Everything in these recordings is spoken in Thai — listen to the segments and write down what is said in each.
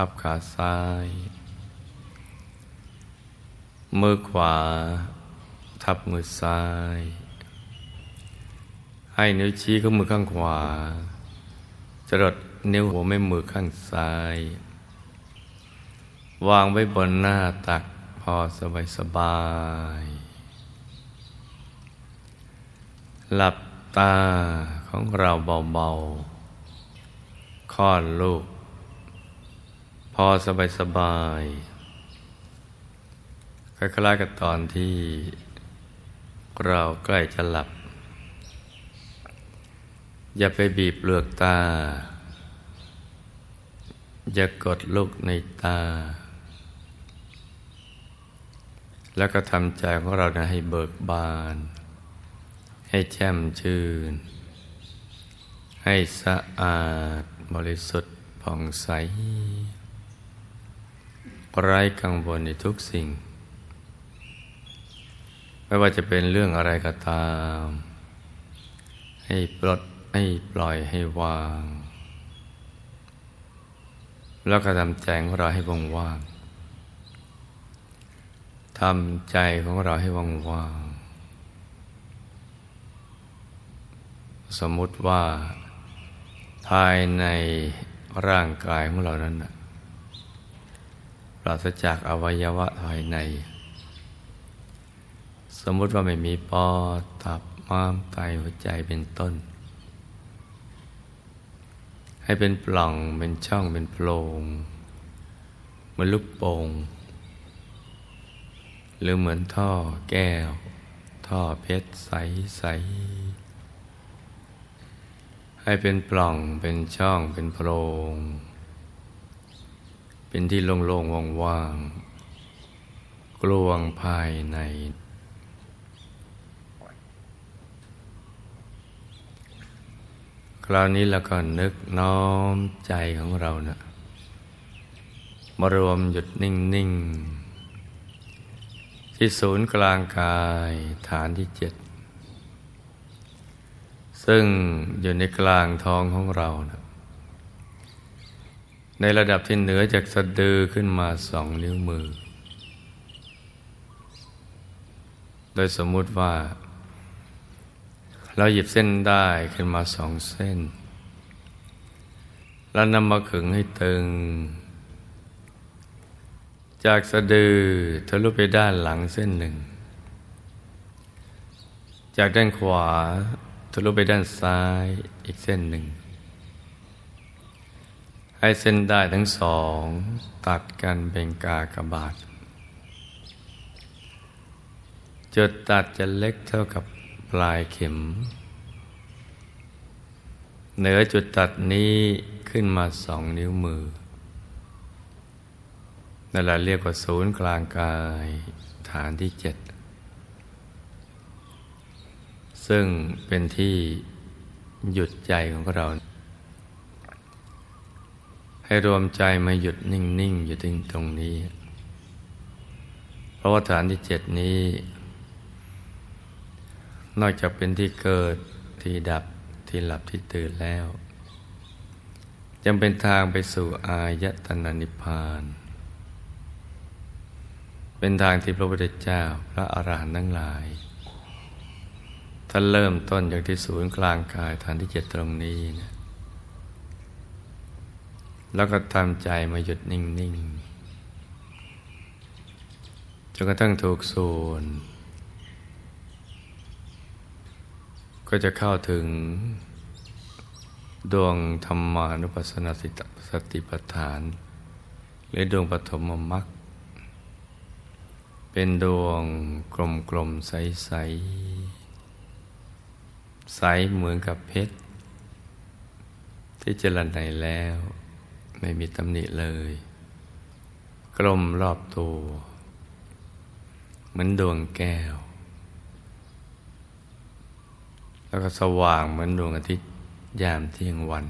ทับขาซ้าย มือขวา ทับมือซ้าย ให้นิ้วชี้ของมือข้างขวาจรดนิ้วหัวแม่มือข้างซ้าย วางไว้บนหน้าตักพอสบายสบาย หลับตาของเราเบาๆคลอดลูก อสบายสบายคล้ายๆกับตอนที่เราใกล้จะหลับ อย่าไปบีบเปลือกตา อย่ากดลูกในตา แล้วก็ทำใจของเรานะให้เบิกบาน ให้แช่มชื่น ให้สะอาดบริสุทธิ์ผ่องใส ไร้กังวลในทุกสิ่ง ไม่ว่าจะเป็นเรื่องอะไรก็ตาม ให้ปลดให้ปล่อยให้วาง แล้วก็ทำใจของเราให้ว่างว่างทำใจของเราให้ว่างว่างสมมุติว่าภายในร่างกายของเรานั้นป ราศจากอวัยวะภายใน สมมุติว่าไม่มีปอดตับม้ามไตหัวใจเป็นต้น ให้เป็นปล่องเป็นช่องเป็นโพรงเหมือนลูกโป่งหรือเหมือนท่อแก้ว ท่อเพชรใสใสให้เป็นปล่องเป็นช่องเป็นโพรง เป็นที่โล่งๆว่างๆกลวงภายใน คราวนี้เราก็นึกน้อมใจของเรานะ่ะมารวมหยุดนิ่งนิ่งที่ศูนย์กลางกายฐานที่เจ็ด ซึ่งอยู่ในกลางท้องของเรานะ ในระดับที่เหนือจากสะดือขึ้นมาสองนิ้วมือ โดยสมมุติว่า เราหยิบเส้นได้ขึ้นมาสองเส้น แล้วนำมาขึงให้ตึง จากสะดือทะลุไปด้านหลังเส้นหนึ่ง จากด้านขวาทะลุไปด้านซ้ายอีกเส้นหนึ่ง ให้เส้นได้ทั้งสอง ตัดกันเป็นกากบาท จุดตัดจะเล็กเท่ากับปลายเข็ม เหนือจุดตัดนี้ขึ้นมาสองนิ้วมือนั่นแหละเรียกว่าศูนย์กลางกายฐานที่เจ็ด ซึ่งเป็นที่หยุดใจของเรา ให้รวมใจมาหยุดนิ่ง ๆ อยู่ที่ตรงนี้ เพราะว่าฐานที่เจ็ดนี้ นอกจากเป็นที่เกิดที่ดับที่หลับที่ตื่นแล้วยังเป็นทางไปสู่อายตนะนิพพาน เป็นทางที่พระพุทธเจ้าพระอารหันต์ทั้งหลายท่านเริ่มต้นจากที่ศูนย์กลางกายฐานที่เจ็ดตรงนี้นะ แล้วก็ทำใจมาหยุดนิ่งๆจนกระทั่งถูกส่วน ก็จะเข้าถึง ดวงธรรมานุปัสสนาสติสติปัฏฐาน หรือดวงปฐมมรรคเป็นดวงกลมกลมใสใสใสเหมือนกับเพชรที่เจริญในแล้ว ไม่มีตำหนิเลย กลมรอบตัว เหมือนดวงแก้ว แล้วก็สว่างเหมือนดวงอาทิตย์ยามเที่ยงวัน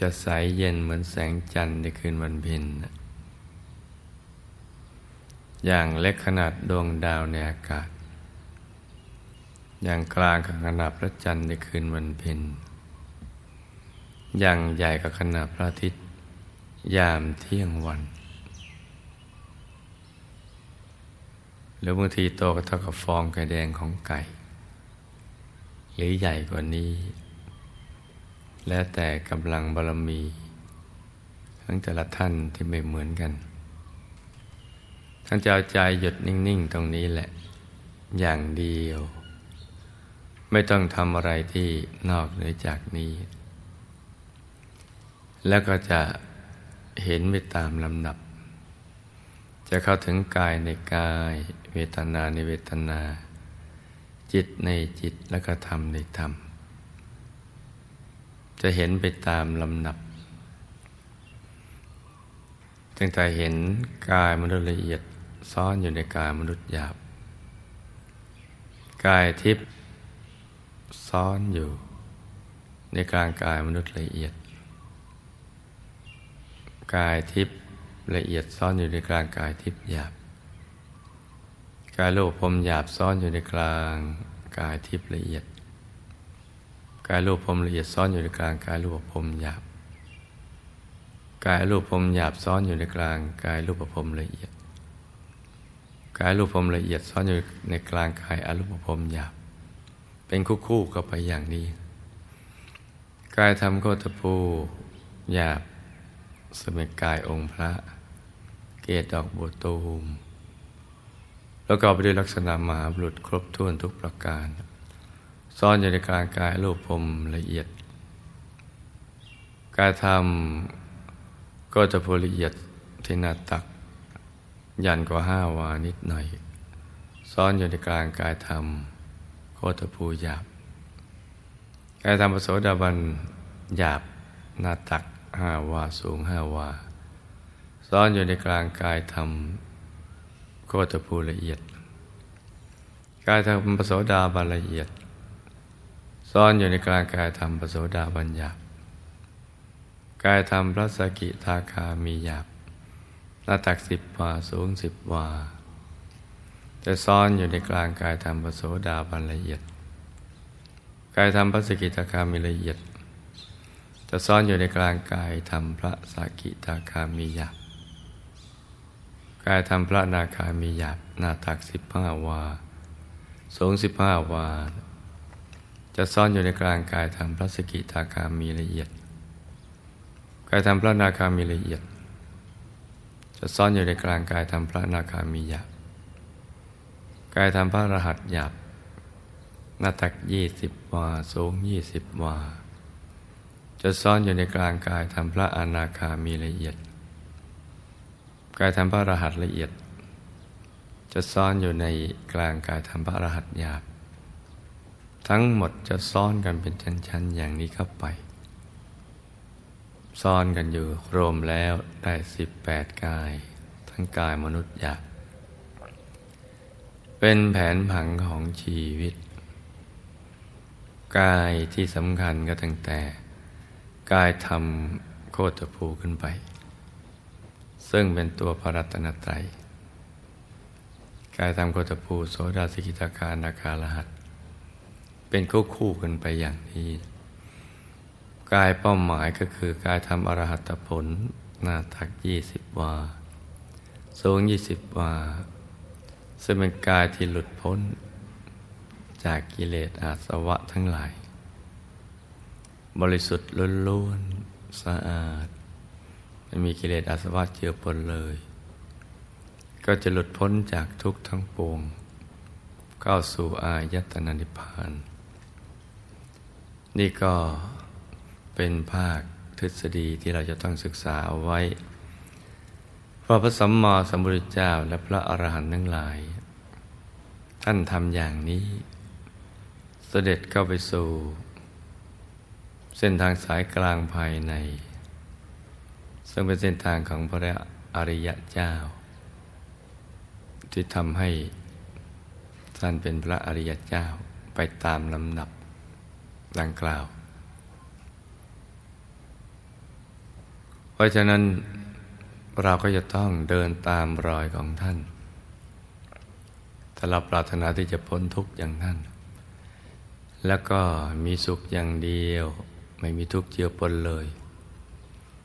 จะใสเย็นเหมือนแสงจันทร์ในคืนวันเพ็ญอย่างเล็กขนาดดวงดาวในอากาศ อย่างกลางขนาดพระจันทร์ในคืนวันเพ็ญ อย่างใหญ่กับขนาดพระอาทิตย์ ยามเที่ยงวัน หรือบางทีโตก็เท่ากับฟองไก่แดงของไก่ หรือใหญ่กว่านี้ แล้วแต่กำลังบารมีทั้งแต่ละท่านที่ไม่เหมือนกัน ท่านจะเอาใจหยุดนิ่ง ๆ ตรงนี้แหละ อย่างเดียว ไม่ต้องทำอะไรที่นอกเหนือจากนี้ แล้วก็จะเห็นไปตามลำดับ จะเข้าถึงกายในกาย เวทนาในเวทนา จิตในจิตแล้วก็ธรรมในธรรม จะเห็นไปตามลำดับตั้งแต่เห็นกายมนุษย์ละเอียดซ่อนอยู่ในกายมนุษย์หยาบ กายทิพย์ซ่อนอยู่ในกลางกายมนุษย์ละเอียด กายทิพย์ละเอียดซ่อนอยู่ในกลางกายทิพย์หยาบ กายโลกพรมหยาบซ่อนอยู่ในกลางกายทิพย์ละเอียด กายโลกพรมละเอียดซ่อนอยู่ในกลางกายโลกพรมหยาบ กายรูปพรมหยาบซ้อนอยู่ในกลางกายรูปพรมละเอียด กายรูปภพละเอียดซ้อนอยู่ในกลางกายอรูปภพหยาบ เป็นคู่คู่เข้าไปอย่างนี้ กายธรรมโคตภูหยาบ สมัยกายองค์พระ เกศดอกบัวตูม แล้วก็ไปด้วยลักษณะมหาบุรุษครบถ้วนทุกประการ ซ่อนอยู่ในกลางกายรูปพรมละเอียด กายธรรมก็จะพละเอียดที่นาตัก ยันกว่าห้าวานิดหน่อยซ้อนอยู่ในกลางกายธรรมโคตภูหยาบกายธรรมปโสดาบันหยาบนาตัก ห้าวาสูงห้าวาซ้อนอยู่ในกลางกายธรรมโคตภูละเอียด กายธรรมปโสดาบันละเอียดซ้อนอยู่ในกลางกายธรรมปโสดาบันหยาบกายธรรมพระสกิทาคามีหยาบหน้าตักสิบวาสูงสิบวาจะซ่อนอยู่ในกลางกายธรรมปโสดาบันละเอียด กายธรรมพระสกิตาคามีละเอียด จะซ่อนอยู่ในกลางกายธรรมพระสกิตาคามีหยาบกายธรรมพระนาคามีหยาบหน้าตักสิบห้าวา สูงสิบห้าวา จะซ่อนอยู่ในกลางกายธรรมพระสกิตาคามีละเอียด กายธรรมพระนาคามีละเอียด จะซ่อนอยู่ในกลางกายทำพระนาคามีหยาบกายทำพระรหัสหยาบหน้าตักยี่สิบวา สูงยี่สิบวา จะซ่อนอยู่ในกลางกายทำพระอนาคามีละเอียด กายทำพระรหัสละเอียด จะซ่อนอยู่ในกลางกายทำพระรหัสหยาบ ทั้งหมดจะซ่อนกันเป็นชั้นๆอย่างนี้เข้าไปซ่อนกันอยู่รวมแล้วได้สิบแปดกาย ทั้งกายมนุษย์หยาบ เป็นแผนผังของชีวิต กายที่สำคัญก็ตั้งแต่ กายทำโคตรภูขึ้นไป ซึ่งเป็นตัวพระรัตนตรัยกายทำโคตรภูโสดาสิกิตาคานาคาลหัส เป็นคู่คู่กันไปอย่างนี้ กายเป้าหมายก็คือกายทำอรหัตผลหน้าทักยี่สิบวา สูงยี่สิบวา ซึ่งเป็นกายที่หลุดพ้น จากกิเลสอาสวะทั้งหลาย บริสุทธิ์ล้วนๆสะอาด ไม่มีกิเลสอาสวะเจือปนเลย ก็จะหลุดพ้นจากทุกทั้งปวง เข้าสู่อายตนะนิพพาน นี่ก็เป็นภาคทฤษฎีที่เราจะต้องศึกษาเอาไว้เพราะพระสัมมาสัมพุทธเจ้าและพระอรหันต์ทั้งหลาย ท่านทำอย่างนี้ เสด็จเข้าไปสู่ เส้นทางสายกลางภายใน ซึ่งเป็นเส้นทางของพระอริยะเจ้า ที่ทำให้ท่านเป็นพระอริยเจ้าไปตามลำดับดังกล่าว เพราะฉะนั้นเราก็จะต้องเดินตามรอยของท่านถ้าเราปรารถนาที่จะพ้นทุกข์อย่างท่าน แล้วก็มีสุขอย่างเดียว ไม่มีทุกข์เจือปนเลย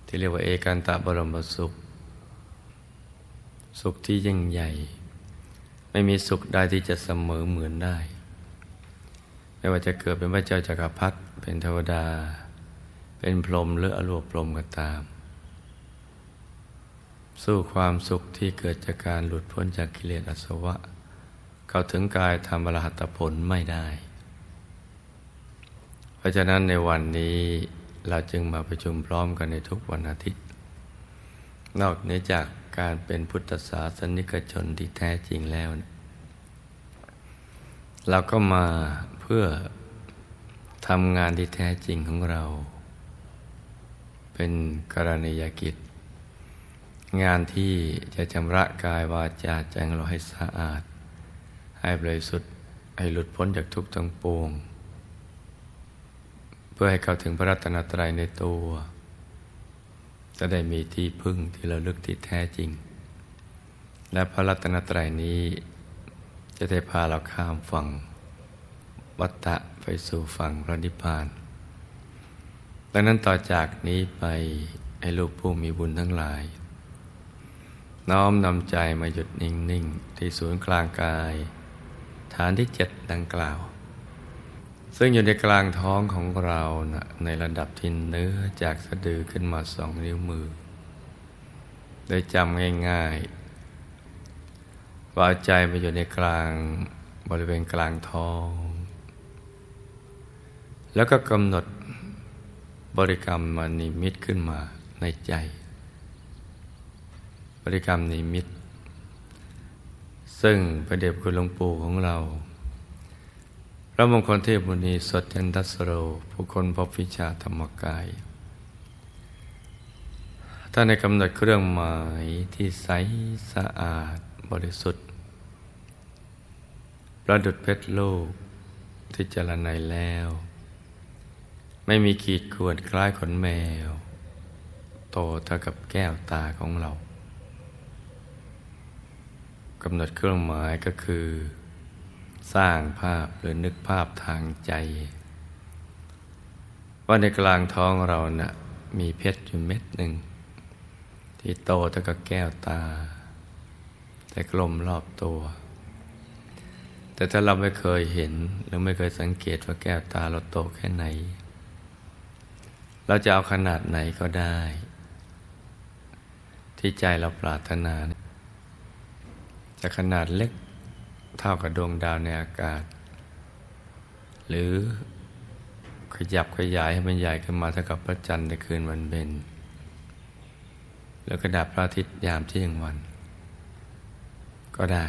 ที่เรียกว่าเอกันตะบรมสุข สุขที่ยิ่งใหญ่ ไม่มีสุขใดที่จะเสมอเหมือนได้ ไม่ว่าจะเกิดเป็นพระเจ้าจากักรพรรดิเป็นเทวดา เป็นพรหมหรืออรวบพรหมก็ตาม สู้ความสุขที่เกิดจากการหลุดพ้นจากกิเลสอสวะ เข้าถึงกายธรรมรหัตผลไม่ได้ เพราะฉะนั้นในวันนี้เราจึงมาประชุมพร้อมกันในทุกวันอาทิตย์ นอกเหนือจากการเป็นพุทธศาสนิกชนที่แท้จริงแล้ว เราก็มาเพื่อทำงานที่แท้จริงของเรา เป็นกรณียกิจ งานที่จะชำระกายวาจาใจเราให้สะอาด ให้บริสุทธิ์ให้หลุดพ้นจากทุกข์ทั้งปวง พื่อให้เข้าถึงพระรัตนตรัยในตัว จะได้มีที่พึ่งที่เราลึกที่แท้จริง และพระรัตนตรัยนี้จะได้พาเราข้ามฝั่ง วัฏฏะไปสู่ฝั่งพระนิพพานดังนั้นต่อจากนี้ไปให้ลูกผู้มีบุญทั้งหลาย น้อมนำใจมาหยุดนิ่ง ๆ ที่ศูนย์กลางกาย ฐานที่เจ็ดดังกล่าว ซึ่งอยู่ในกลางท้องของเรานะในระดับที่เนื้อจากสะดือขึ้นมาสองนิ้วมือโดยจำง่ายๆว่าใจมาอยู่ในกลางบริเวณกลางท้อง แล้วก็กำหนดบริกรรมมานิมิตขึ้นมาในใจ บริกรรมนิมิต ซึ่งพระเดชคุณหลวงปู่ของเรา ระมงคลเทพมุนีสดยันทัสโร ผู้คนพบวิชาธรรมกายถ้าในกำหนดเครื่องหมายที่ใสสะอาดบริสุทธิ์ ประดุดเพชรโลกที่จรนัยแล้ว ไม่มีขีดข่วนคล้ายขนแมว โตเท่ากับแก้วตาของเรากำหนดเครื่องหมายก็คือ สร้างภาพหรือนึกภาพทางใจ ว่าในกลางท้องเรานะ่ะมีเพชรอยู่เม็ดหนึ่ง ที่โตเท่ากับแก้วตา แต่กลมรอบตัว แต่ถ้าเราไม่เคยเห็นหรือไม่เคยสังเกตว่าแก้วตาเราโตแค่ไหน เราจะเอาขนาดไหนก็ได้ ที่ใจเราปรารถนา จะขนาดเล็ก เท่ากับดวงดาวในอากาศ หรือขยับขยายให้มันใหญ่ขึ้นมาเท่ากับพระจันทร์ในคืนวันเพ็ญแล้วกระดับพระอาทิตย์ยามเที่ยงวัน ก็ได้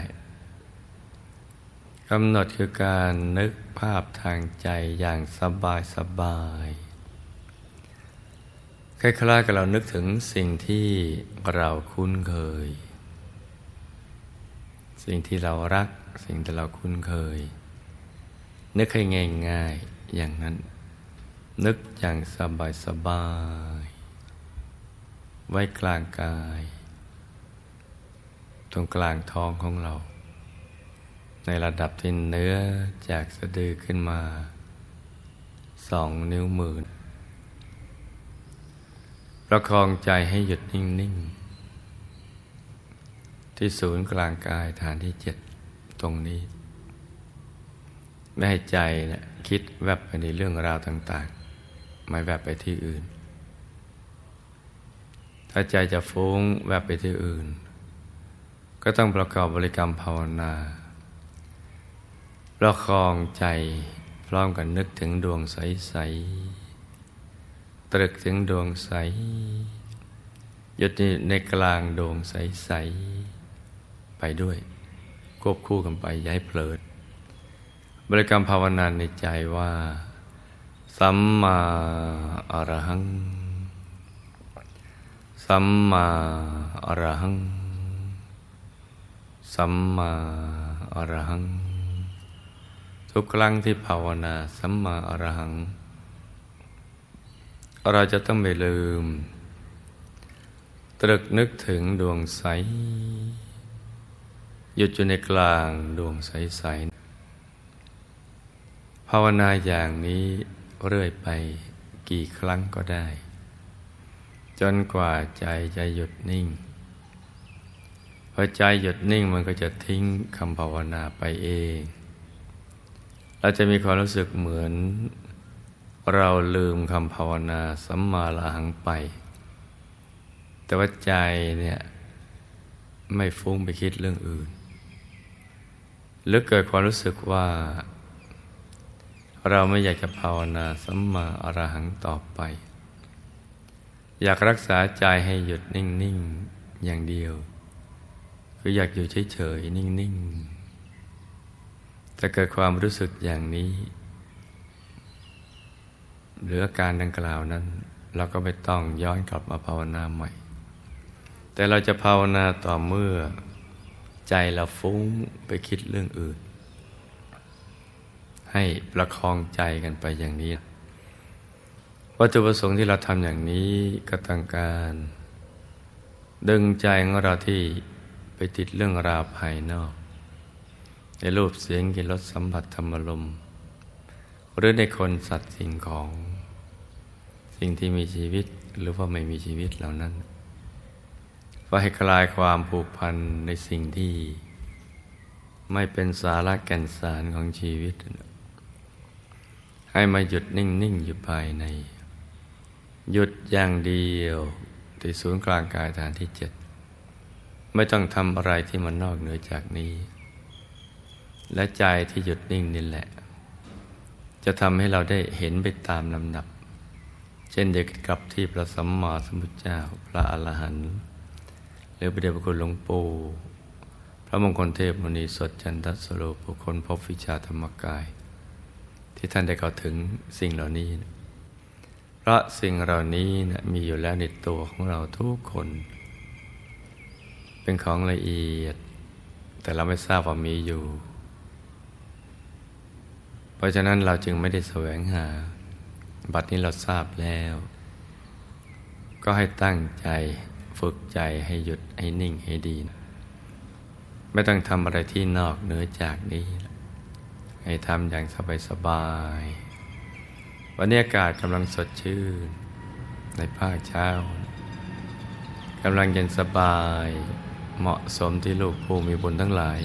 กำหนดคือการนึกภาพทางใจอย่างสบายสบายคล้ายๆกับเรานึกถึงสิ่งที่เราคุ้นเคย สิ่งที่เรารักสิ่งที่เราคุ้นเคย นึกให้ง่ายๆอย่างนั้น นึกอย่างสบายสบาย ไว้กลางกาย ตรงกลางท้องของเรา ในระดับที่เนื้อจากสะดือขึ้นมาสองนิ้วมือประคองใจให้หยุดนิ่งๆ ที่ศูนย์กลางกายฐานที่เจ็ดตรงนี้ ไม่ให้ใจนะคิดแวบไปในเรื่องราวต่าง ๆ ไม่แวบไปที่อื่น ถ้าใจจะฟุ้งแวบไปที่อื่น ก็ต้องประกอบบริกรรมภาวนาประคองใจพร้อมกันนึกถึงดวงใส ๆ ตรึกถึงดวงใสหยุดในกลางดวงใสๆ ไปด้วย ควบคู่กันไปย้ายเพลิด บริกรรมภาวนาในใจว่า สัมมาอรหัง สัมมาอรหัง สัมมาอรหัง ทุกครั้งที่ภาวนาสัมมาอรหัง เราจะต้องไม่ลืมตรึกนึกถึงดวงใส หยุดอยู่ในกลางดวงใสๆภาวนาอย่างนี้เรื่อยไปกี่ครั้งก็ได้ จนกว่าใจจะหยุดนิ่งพอใจหยุดนิ่งมันก็จะทิ้งคำภาวนาไปเอง เราจะมีความรู้สึกเหมือน เราลืมคำภาวนาสัมมาละหังไป แต่ว่าใจเนี่ยไม่ฟุ้งไปคิดเรื่องอื่น หรือเกิดความรู้สึกว่า เราไม่อยากจะภาวนาสัมมาอรหังต่อไป อยากรักษาใจให้หยุดนิ่ง ๆ อย่างเดียว คืออยากอยู่เฉย ๆ นิ่งๆแต่เกิดความรู้สึกอย่างนี้ หรืออาการดังกล่าวนั้น เราก็ไม่ต้องย้อนกลับมาภาวนาใหม่ แต่เราจะภาวนาต่อเมื่อ ใจเราฟุ้งไปคิดเรื่องอื่น ให้ประคองใจกันไปอย่างนี้ วัตถุประสงค์ที่เราทำอย่างนี้ก็ต้องการ ดึงใจของเราที่ไปติดเรื่องราวภายนอก ในรูปเสียงกินรสสัมผัสธรรมลมหรือในคนสัตว์สิ่งของ สิ่งที่มีชีวิตหรือว่าไม่มีชีวิตเหล่านั้น ว่าให้คลายความผูกพันในสิ่งที่ ไม่เป็นสาระแก่นสารของชีวิต ให้มาหยุดนิ่ง ๆ อยู่ภายใน หยุดอย่างเดียวที่ศูนย์กลางกายฐานที่เจ็ดไม่ต้องทำอะไรที่มันนอกเหนือจากนี้ และใจที่หยุดนิ่งนี่แหละ จะทำให้เราได้เห็นไปตามลำดับ เช่นเดียวกับที่พระสัมมาสัมพุทธเจ้าพระอรหันต์ หรือพระเดชพระคุณหลวงปู่พระมงคลเทพมณีสดจันทสโลบุคคลพบวิชาธรรมกาย ที่ท่านได้กล่าวถึงสิ่งเหล่านี้ เพราะสิ่งเหล่านี้นะมีอยู่แล้วในตัวของเราทุกคน เป็นของละเอียด แต่เราไม่ทราบว่ามีอยู่ เพราะฉะนั้นเราจึงไม่ได้แสวงหา บัดนี้เราทราบแล้ว ก็ให้ตั้งใจ ฝึกใจให้หยุดให้นิ่งให้ดีไม่ต้องทำอะไรที่นอกเหนือจากนี้ ให้ทำอย่างสบายๆวันนี้อากาศกำลังสดชื่น ในภาคเช้ากำลังเย็นสบาย เหมาะสมที่ลูกผู้มีบุญทั้งหลาย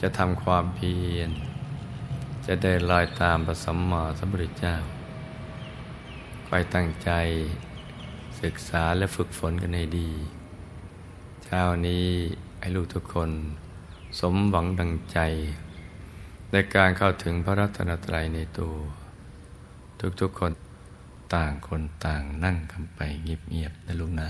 จะทำความเพียร จะได้ลอยตามพระสัมมาสัมพุทธเจ้าคอยตั้งใจ ศึกษาและฝึกฝนกันให้ดี เช้านี้ให้ลูกทุกคน สมหวังดังใจ ในการเข้าถึงพระรัตนตรัยในตัว ทุกๆคนต่างคนต่างนั่งกันไปเงียบๆนะลูกนะ